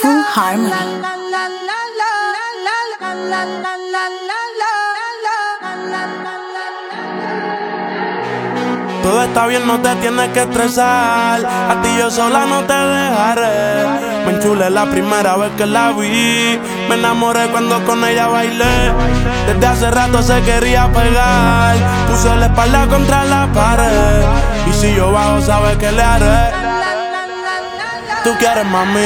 Full Harmony. Todo está bien, no te tienes que estresar. A ti yo sola no te dejaré. Me enchulé la primera vez que la vi. Me enamoré cuando con ella bailé. Desde hace rato se quería pegar. Puse la espalda contra la pared. Y si yo bajo, sabes que le haré. Tú quieres mami.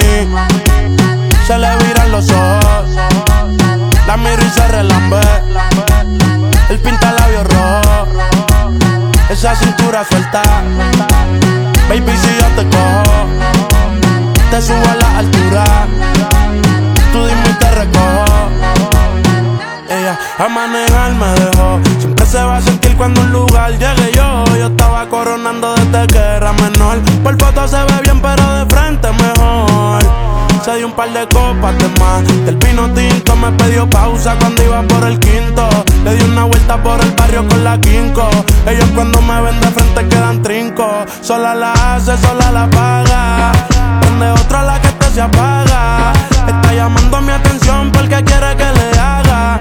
Se le viran los ojos. La miro y se relambe. El pinta labios rojo esa cintura suelta. Baby, si yo te cojo, te subo a la altura. Tú dime y te recojo. Ella a manejar me dejó. Siempre se va a sentir cuando un lugar llegue yo. Yo estaba coronando desde que era menor. Dio un par de copas de más. Del pino tinto me pidió pausa cuando iba por el quinto. Le di una vuelta por el barrio con la quinco. Ellos cuando me ven de frente quedan trinco. Sola la hace, sola la paga. Donde otra la que te se apaga. Está llamando mi atención porque quiere que le haga.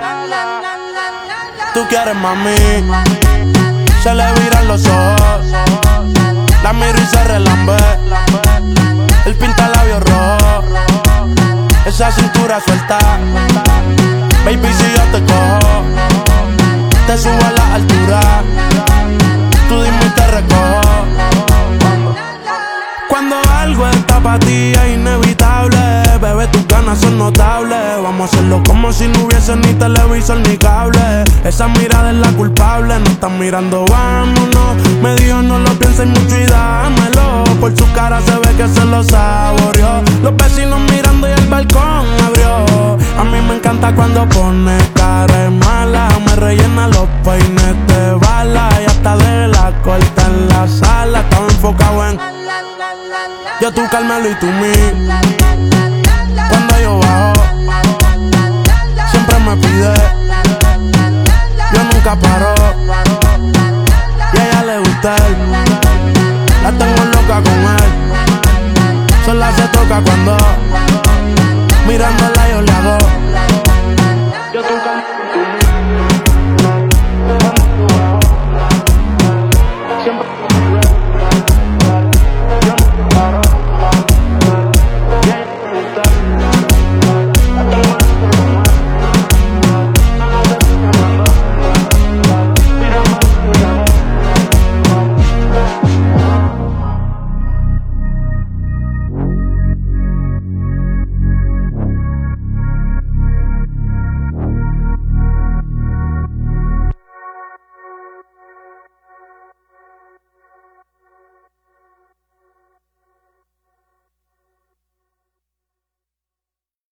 Tú quieres mami. Se le viran los ojos. Esa cintura suelta. Baby, si yo te cojo, te subo a la altura. Tú dime y te recojo. Cuando algo está para ti es inevitable, bebé, tus ganas son notables. Vamos a hacerlo como si no hubiese ni televisor ni cable. Esa mirada es la culpable, no están mirando, vámonos. Me dijo no lo pienses mucho y dámelo. Por su cara se ve que se lo saboreó. Los vecinos mirando encanta cuando pone cara mala. Me rellena los peines de bala y hasta de la corta en la sala. Estaba enfocado en yo tú Carmelo y tú mí. Cuando yo bajo, siempre me pide. Yo nunca paro. Y a ella le gusta él. La tengo loca con él. Sola se toca cuando mirando